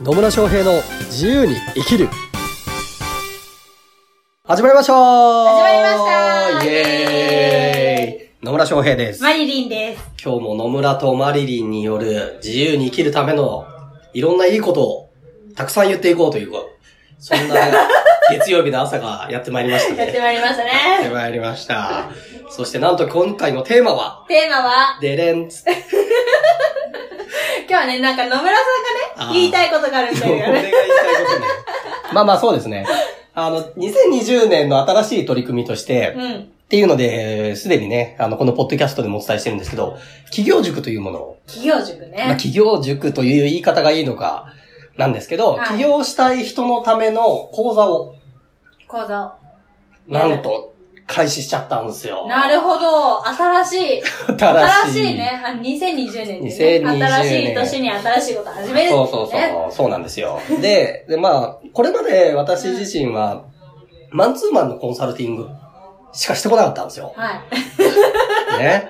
野村翔平の自由に生きる始まりました始まりましたイエーイ野村翔平です。マリリンです。今日も野村とマリリンによる自由に生きるためのいろんないいことをたくさん言っていこうという、そんな 月曜日の朝がやってまいりましたね。やってまいりましたやってね。まいりました。そしてなんと今回のテーマは、テーマは、デレンツ。今日はね、なんか野村さんがあーね、言いたいことがあるんだよね。俺が言いたいことね。まあまあそうですね。あの、2020年の新しい取り組みとして、うん。っていうので、すでにね、あの、このポッドキャストでもお伝えしてるんですけど、企業塾というものを、企業塾まあ、ね。企業塾という言い方がいいのか、なんですけど、はい起業したい人のための講座を、講座を。なんと、開始しちゃったんですよ。なるほど。新しい。新 新しい。ね。あ2020年でね。2020年新しい年に新しいこと始めるんですそうね。そうそう、そうなんですよ。で、で、まあ、これまで私自身は、マンツーマンのコンサルティングしかしてこなかったんですよ。はい。ね。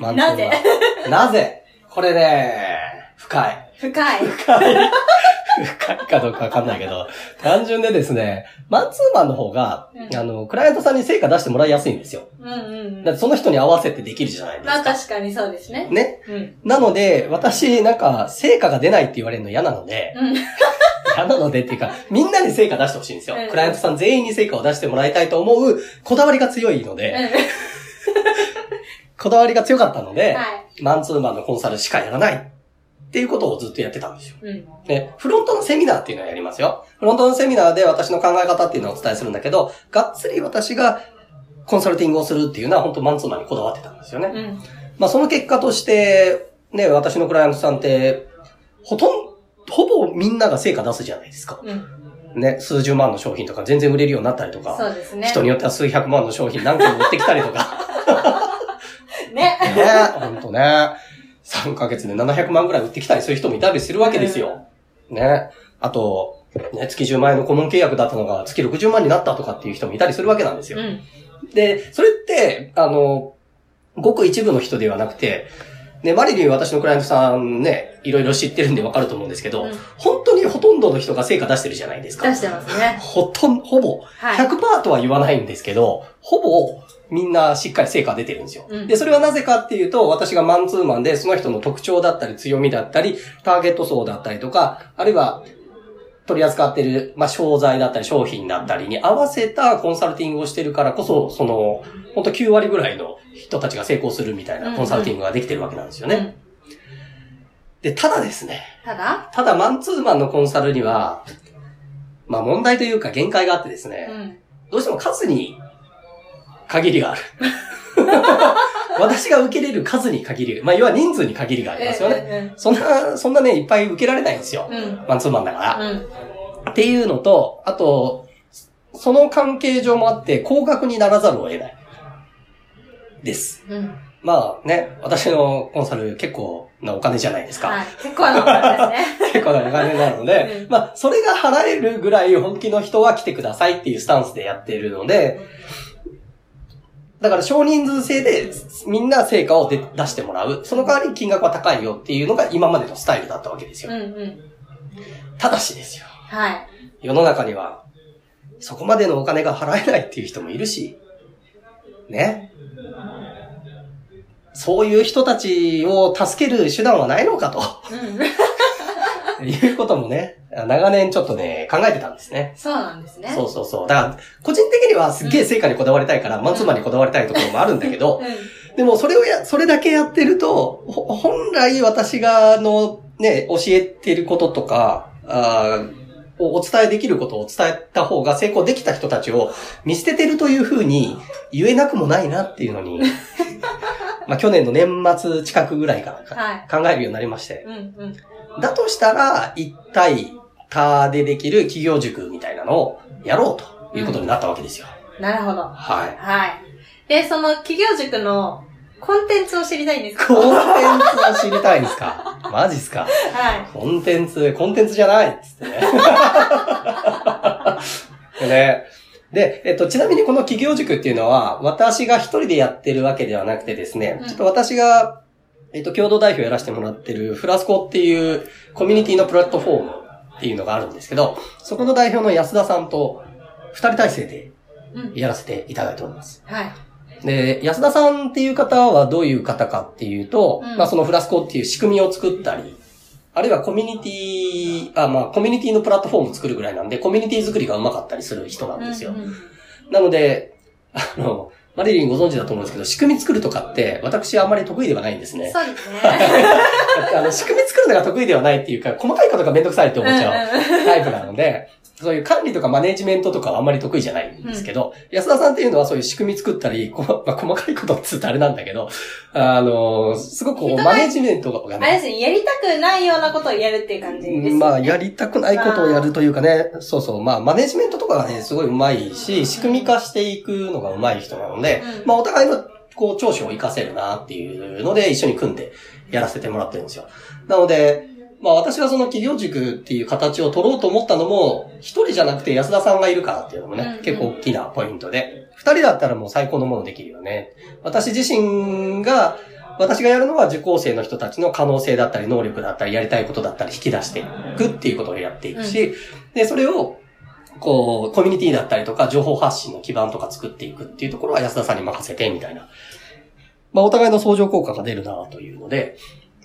マンツーマンなぜ？なぜ？これね、深い。深い。深い。かどうかわかんないけど、単純でですね、マンツーマンの方が、うんあの、クライアントさんに成果出してもらいやすいんですよ。うんうんうんだってその人に合わせてできるじゃないですまあか。確かにそうですね。ね。うん。なので、私、なんか、成果が出ないって言われるの嫌なので、うん。嫌なのでっていうか、みんなに成果出してほしいんですようん。クライアントさん全員に成果を出してもらいたいと思う、こだわりが強いので、こだわりが強かったので、はい。マンツーマンのコンサルしかやらないっていうことをずっとやってたんですよ。うん。で、フロントのセミナーっていうのをやりますよ。フロントのセミナーで私の考え方っていうのをお伝えするんだけど、がっつり私がコンサルティングをするっていうのは本当マンツーマンにこだわってたんですよね。うん。まあその結果として、ね、私のクライアントさんって、ほとんど、ほぼみんなが成果出すじゃないですか。うん。ね、数十万の商品とか全然売れるようになったりとか、そうですね。人によっては数百万の商品何件も売ってきたりとか、ね。ね、ほんとね、3ヶ月で700万ぐらい売ってきたりする人もいたりするわけですよ。ね。あと、ね、月10万円の顧問契約だったのが月60万になったとかっていう人もいたりするわけなんですよ。うん。で、それって、あの、ごく一部の人ではなくて、ね、マリリン私のクライアントさんね、いろいろ知ってるんでわかると思うんですけど、うん本当にほとんどの人が成果出してるじゃないですか。出してますね。ほとん、ほぼ、はい。100%とは言わないんですけど、ほぼみんなしっかり成果出てるんですよ。うんで、それはなぜかっていうと、私がマンツーマンでその人の特徴だったり強みだったり、ターゲット層だったりとか、あるいは取り扱ってる、まあ、商材だったり商品だったりに合わせたコンサルティングをしてるからこそ、その、本当9割ぐらいの人たちが成功するみたいなコンサルティングができてるわけなんですよね。うんで、ただですね、ただ？ただマンツーマンのコンサルには、まあ問題というか限界があってですね、うん。どうしても数に限りがある。私が受けれる数に限り、まあ要は人数に限りがありますよね。ね。そんな、そんなね、いっぱい受けられないんですよ。うん。マンツーマンだから。うん。っていうのと、あと、その関係上もあって、高額にならざるを得ない。です。うん。まあね、私のコンサル結構なお金じゃないですか。はい。結構なことですね。結構なお金なので、うんまあ、それが払えるぐらい本気の人は来てくださいっていうスタンスでやっているので、だから少人数制でみんな成果を出出してもらう。その代わり金額は高いよっていうのが今までのスタイルだったわけですよ。うんうん。ただしですよ。はい。世の中には、そこまでのお金が払えないっていう人もいるし、ね。そういう人たちを助ける手段はないのかと。うん。いうこともね、長年ちょっとね、考えてたんですね。そうなんですね。そうそうそう。だから、個人的にはすっげえ成果にこだわりたいから、マンツーマンにこだわりたいところもあるんだけど、うん。でもそれをや、それだけやってると、ほ本来私が、あの、ね、教えてることとか、あお伝えできることを伝えた方が成功できた人たちを見捨ててるというふうに言えなくもないなっていうのに、まあ去年の年末近くぐらいから。考えるようになりまして。うんうん。だとしたら、一対他でできる企業塾みたいなのをやろうということになったわけですよ。なるほど。はい。はい。で、その企業塾のコンテンツを知りたいんですコンテンかツを知りたいんですか？マジっすか？はい。コンテンツ、コンテンツじゃないっつってね。ね。で、えっと、ちなみにこの企業塾っていうのは、私が一人でやってるわけではなくてですね、うんちょっと私が、えっと、共同代表やらせてもらってるフラスコっていうコミュニティのプラットフォームっっていうのがあるんですけど、そこの代表の安田さんと二人体制でうん。やらせていただいております。はい。で、安田さんっていう方はどういう方かっていうと、うんまあそのフラスコっていう仕組みを作ったり、あるいはコミュニティ、あ、まあコミュニティのプラットフォームを作るぐらいなんで、コミュニティ作りがうまかったりする人なんですよ。うんうんなので、あの、マリリンご存知だと思うんですけど、仕組み作るとかって、私あんまり得意ではないんですね。そうですね。あの、仕組み作るのが得意ではないっていうか、細かいことがめんどくさいって思っちゃうタイプなので、そういう管理とかマネジメントとかはあんまり得意じゃないんですけど、安田さんっていうのはそういう仕組み作ったり、こまあ、細かいことっつうとあれなんだけど、あの、すごくこうマネジメントがあれね、ですね、やりたくないようなことをやるっていう感じです、ね。まあ、やりたくないことをやるというかね、そうそう、まあ、マネジメントとかがね、すごい上手いし、仕組み化していくのが上手い人なので、うん。まあ、お互いの、こう、長所を活かせるなっていうので、一緒に組んでやらせてもらってるんですよ。なので、まあ私がその企業塾っていう形を取ろうと思ったのも、一人じゃなくて安田さんがいるからっていうのもね、うんうん結構大きなポイントで、二人だったらもう最高のものできるよね。私自身が、私がやるのは受講生の人たちの可能性だったり、能力だったり、やりたいことだったり、引き出していくっていうことをやっていくし、で、それを、こう、コミュニティだったりとか、情報発信の基盤とか作っていくっていうところは安田さんに任せて、みたいな。まあ、お互いの相乗効果が出るなというので、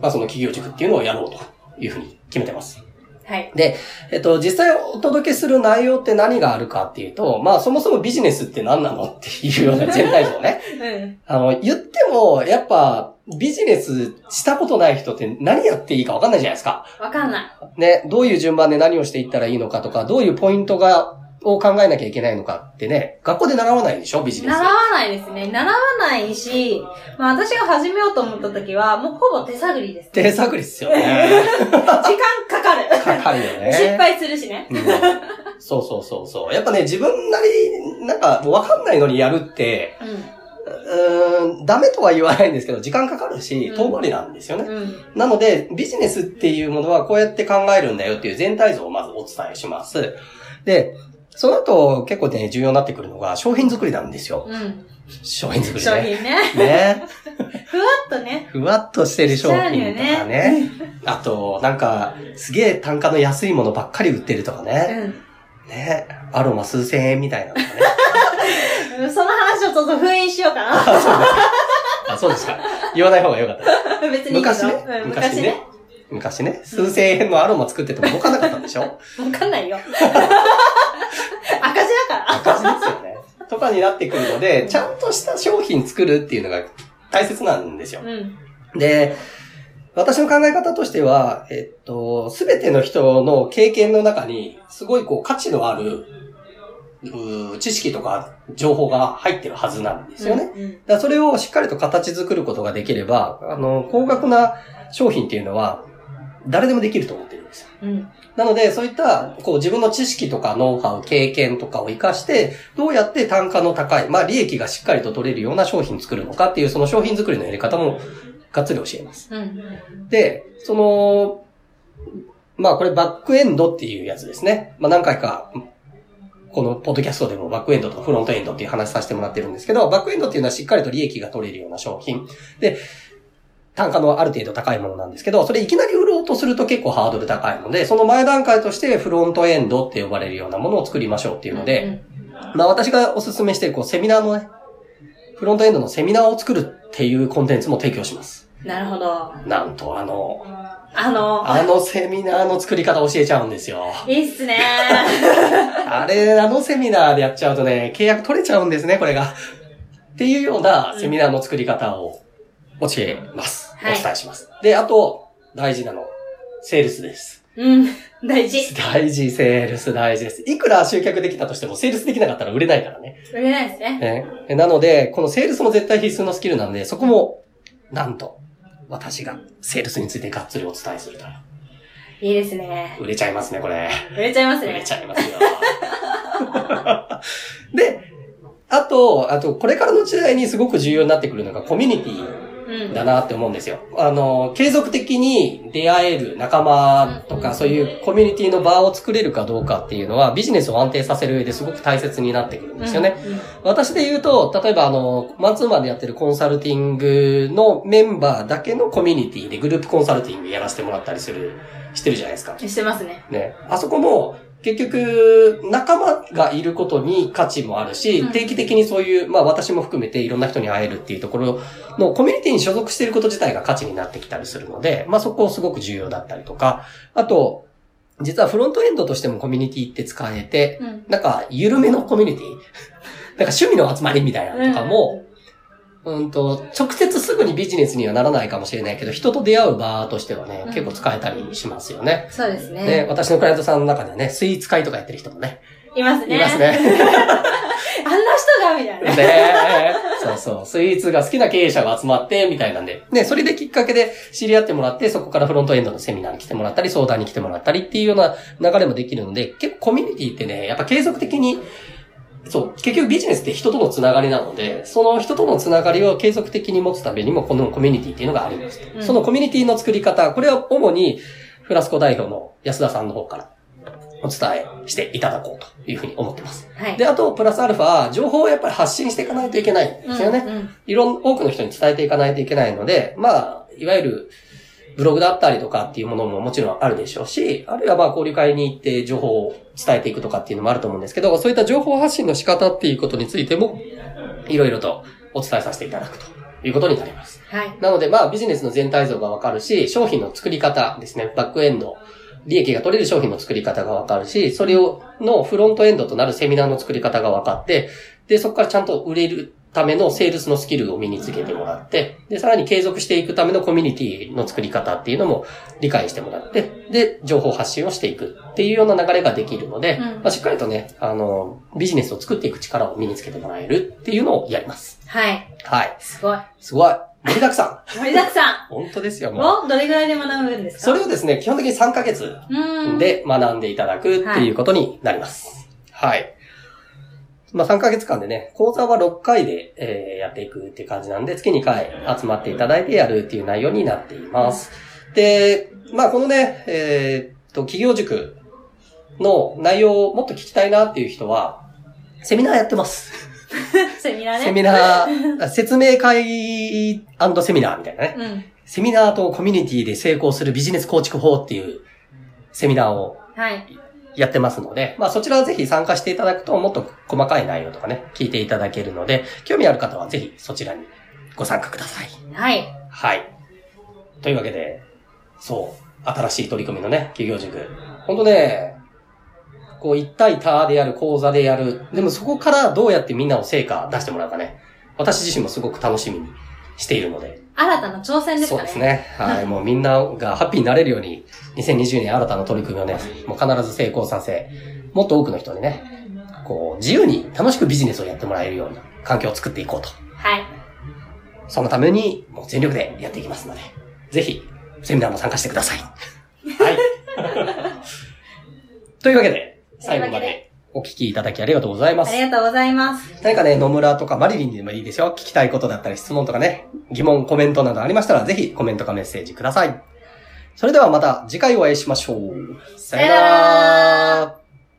まあ、その企業塾っていうのをやろうというふうに決めてます。はい。で、えっと、実際お届けする内容って何があるかっていうと、まあ、そもそもビジネスって何なのっていうような全体像ね。うん。あの、言っても、やっぱ、ビジネスしたことない人って何やっていいか分かんないじゃないですか。わかんない。ね、どういう順番で何をしていったらいいのかとか、どういうポイントが、を考えなきゃいけないのかってね、学校で習わないでしょ、ビジネス。習わないですね。習わないし、まあ私が始めようと思った時は、もうほぼ手探りです。手探りっすよね。時間かかる。かかるよね。失敗するしね。うんそうそうそうそう。やっぱね、自分なりに、なんか、わかんないのにやるって、ううーん、ダメとは言わないんですけど、時間かかるしう、ん遠回りなんですよね。ん。うん。なので、ビジネスっていうものはこうやって考えるんだよっていう全体像をまずお伝えします。で、その後結構ね、重要になってくるのが商品作りなんですよ。うん。商品作り商ね。品ね。ね。ふわっとね。ふわっとしてる商品とかしちゃうよね。あと、なんか、すげえ単価の安いものばっかり売ってるとかうね。ん。ね。アロマ数千円みたいなのね。その話をちょっと封印しようかな。あ、そうですか。あ、そうですか。言わない方がよかった。別に。昔ねうん。昔ね昔ね。。数千円のアロマ作ってても動かなかったんでしょ？わかんないよ。赤字ですよね。とかになってくるので、ちゃんとした商品作るっていうのが大切なんですよ。うん。で、私の考え方としては、えっと、すべての人の経験の中に、すごいこう価値のある、知識とか情報が入ってるはずなんですよね。うん。だからそれをしっかりと形作ることができれば、あの、高額な商品っていうのは、誰でもできると思ってるんですよ。うん。なので、そういった、こう自分の知識とかノウハウ、経験とかを活かして、どうやって単価の高い、まあ利益がしっかりと取れるような商品作るのかっていう、その商品作りのやり方も、がっつり教えます。うん。で、その、まあこれバックエンドっていうやつですね。まあ何回か、このポッドキャストでもバックエンドとフロントエンドっていう話させてもらってるんですけど、バックエンドっていうのはしっかりと利益が取れるような商品。で、単価のある程度高いものなんですけど、それいきなり売ろうとすると結構ハードル高いので、その前段階としてフロントエンドって呼ばれるようなものを作りましょうっていうので、まあ私がおすすめしているこうセミナーのね、フロントエンドのセミナーを作るっていうコンテンツも提供します。うん。なるほど。なんとあの、あの、あのセミナーの作り方教えちゃうんですよ。いいっすね。あれ、あのセミナーでやっちゃうとね、契約取れちゃうんですね、これが。っていうようなセミナーの作り方を教えます。おはい伝えします。で、あと、大事なの、セールスです。うん。大事。大事、セールス大事です。いくら集客できたとしても、セールスできなかったら売れないからね。売れないですね。ねなので、このセールスも絶対必須のスキルなんで、そこも、なんと、私がセールスについてがっつりお伝えすると。いいですね。売れちゃいますね、これ。売れちゃいます売れね。ちゃいますよ。で、あと、あと、これからの時代にすごく重要になってくるのがコミュニティ。だなって思うんですよ。あの、継続的に出会える仲間とか、うんそういうコミュニティの場を作れるかどうかっていうのは、ビジネスを安定させる上ですごく大切になってくるんですよね。私で言うと、例えばあの、マンツーマンでやってるコンサルティングのメンバーだけのコミュニティでグループコンサルティングやらせてもらったりする、してるじゃないですか。してますね。ね。あそこも、結局、仲間がいることに価値もあるし、うん。定期的にそういう、まあ私も含めていろんな人に会えるっていうところのコミュニティに所属していること自体が価値になってきたりするので、まあそこすごく重要だったりとか、あと、実はフロントエンドとしてもコミュニティって使えて、うん。なんか、緩めのコミュニティ？なんか趣味の集まりみたいなのとかも、うんと、直接すぐにビジネスにはならないかもしれないけど、人と出会う場としてはね、うん結構使えたりしますよね。そうですね。ね、私のクライアントさんの中ではね、スイーツ会とかやってる人もね、いますね。います。ね。あんな人が、みたいな。ねそうそう。スイーツが好きな経営者が集まって、みたいなんで。ね、それできっかけで知り合ってもらって、そこからフロントエンドのセミナーに来てもらったり、相談に来てもらったりっていうような流れもできるので、結構コミュニティってね、やっぱ継続的に、そう、結局ビジネスって人とのつながりなので、その人とのつながりを継続的に持つためにも、このコミュニティっていうのがあります。うんそのコミュニティの作り方、これは主にフラスコ代表の安田さんの方からお伝えしていただこうというふうに思ってます。はい。で、あと、プラスアルファ、情報をやっぱり発信していかないといけないんですよね。うんうんいろん、多くの人に伝えていかないといけないので、まあ、いわゆる、ブログだったりとかっていうものももちろんあるでしょうし、あるいはまあ交流会に行って情報を伝えていくとかっていうのもあると思うんですけど、そういった情報発信の仕方っていうことについても、いろいろとお伝えさせていただくということになります。はい。なので、まあ、ビジネスの全体像がわかるし、商品の作り方ですね、バックエンド、利益が取れる商品の作り方がわかるし、それを、のフロントエンドとなるセミナーの作り方がわかって、で、そこからちゃんと売れるためのセールスのスキルを身につけてもらって、で、さらに継続していくためのコミュニティの作り方っていうのも理解してもらって、で、情報発信をしていくっていうような流れができるので、うんまあ、しっかりとね、あの、ビジネスを作っていく力を身につけてもらえるっていうのをやります。はい。はい。すごい。すごい。盛りだくさん。盛りだくさ 本当ですよ、もう。どれぐらいで学ぶんですか？それをですね、基本的に3ヶ月うん。、で学んでいただくっていうことになります。はい。まあ3ヶ月間でね、講座は6回で、えーやっていくっていう感じなんで、月2回集まっていただいてやるっていう内容になっています。で、まあこのね、えーっと、企業塾の内容をもっと聞きたいなっていう人は、セミナーやってます。セミナーね。セミナー、説明会セミナーみたいなね。うん。セミナーとコミュニティで成功するビジネス構築法っていうセミナーをはい。やってますので、まあそちらはぜひ参加していただくともっと細かい内容とかね、聞いていただけるので、興味ある方はぜひそちらにご参加ください。はい。はい。というわけで、そう、新しい取り組みのね、企業塾。ほんとね、こう一対多でやる、講座でやる。でもそこからどうやってみんなを成果出してもらうかね。私自身もすごく楽しみにしているので、新たな挑戦ですかね。そうです。ね。はい。もうみんながハッピーになれるように、2020年新たな取り組みをね、もう必ず成功させ、もっと多くの人にね、こう、自由に楽しくビジネスをやってもらえるような環境を作っていこうと。はい。そのために、もう全力でやっていきますので、ぜひ、セミナーも参加してください。はい。というわけで、最後までお聞きいただきありがとうございますあり。がとうございます。何かね、野村とかマリリンでもいいですよ。聞きたいことだったり質問とかね、疑問、コメントなどありましたら、ぜひコメントかメッセージください。それではまた次回お会いしましょう。さよなさよなら。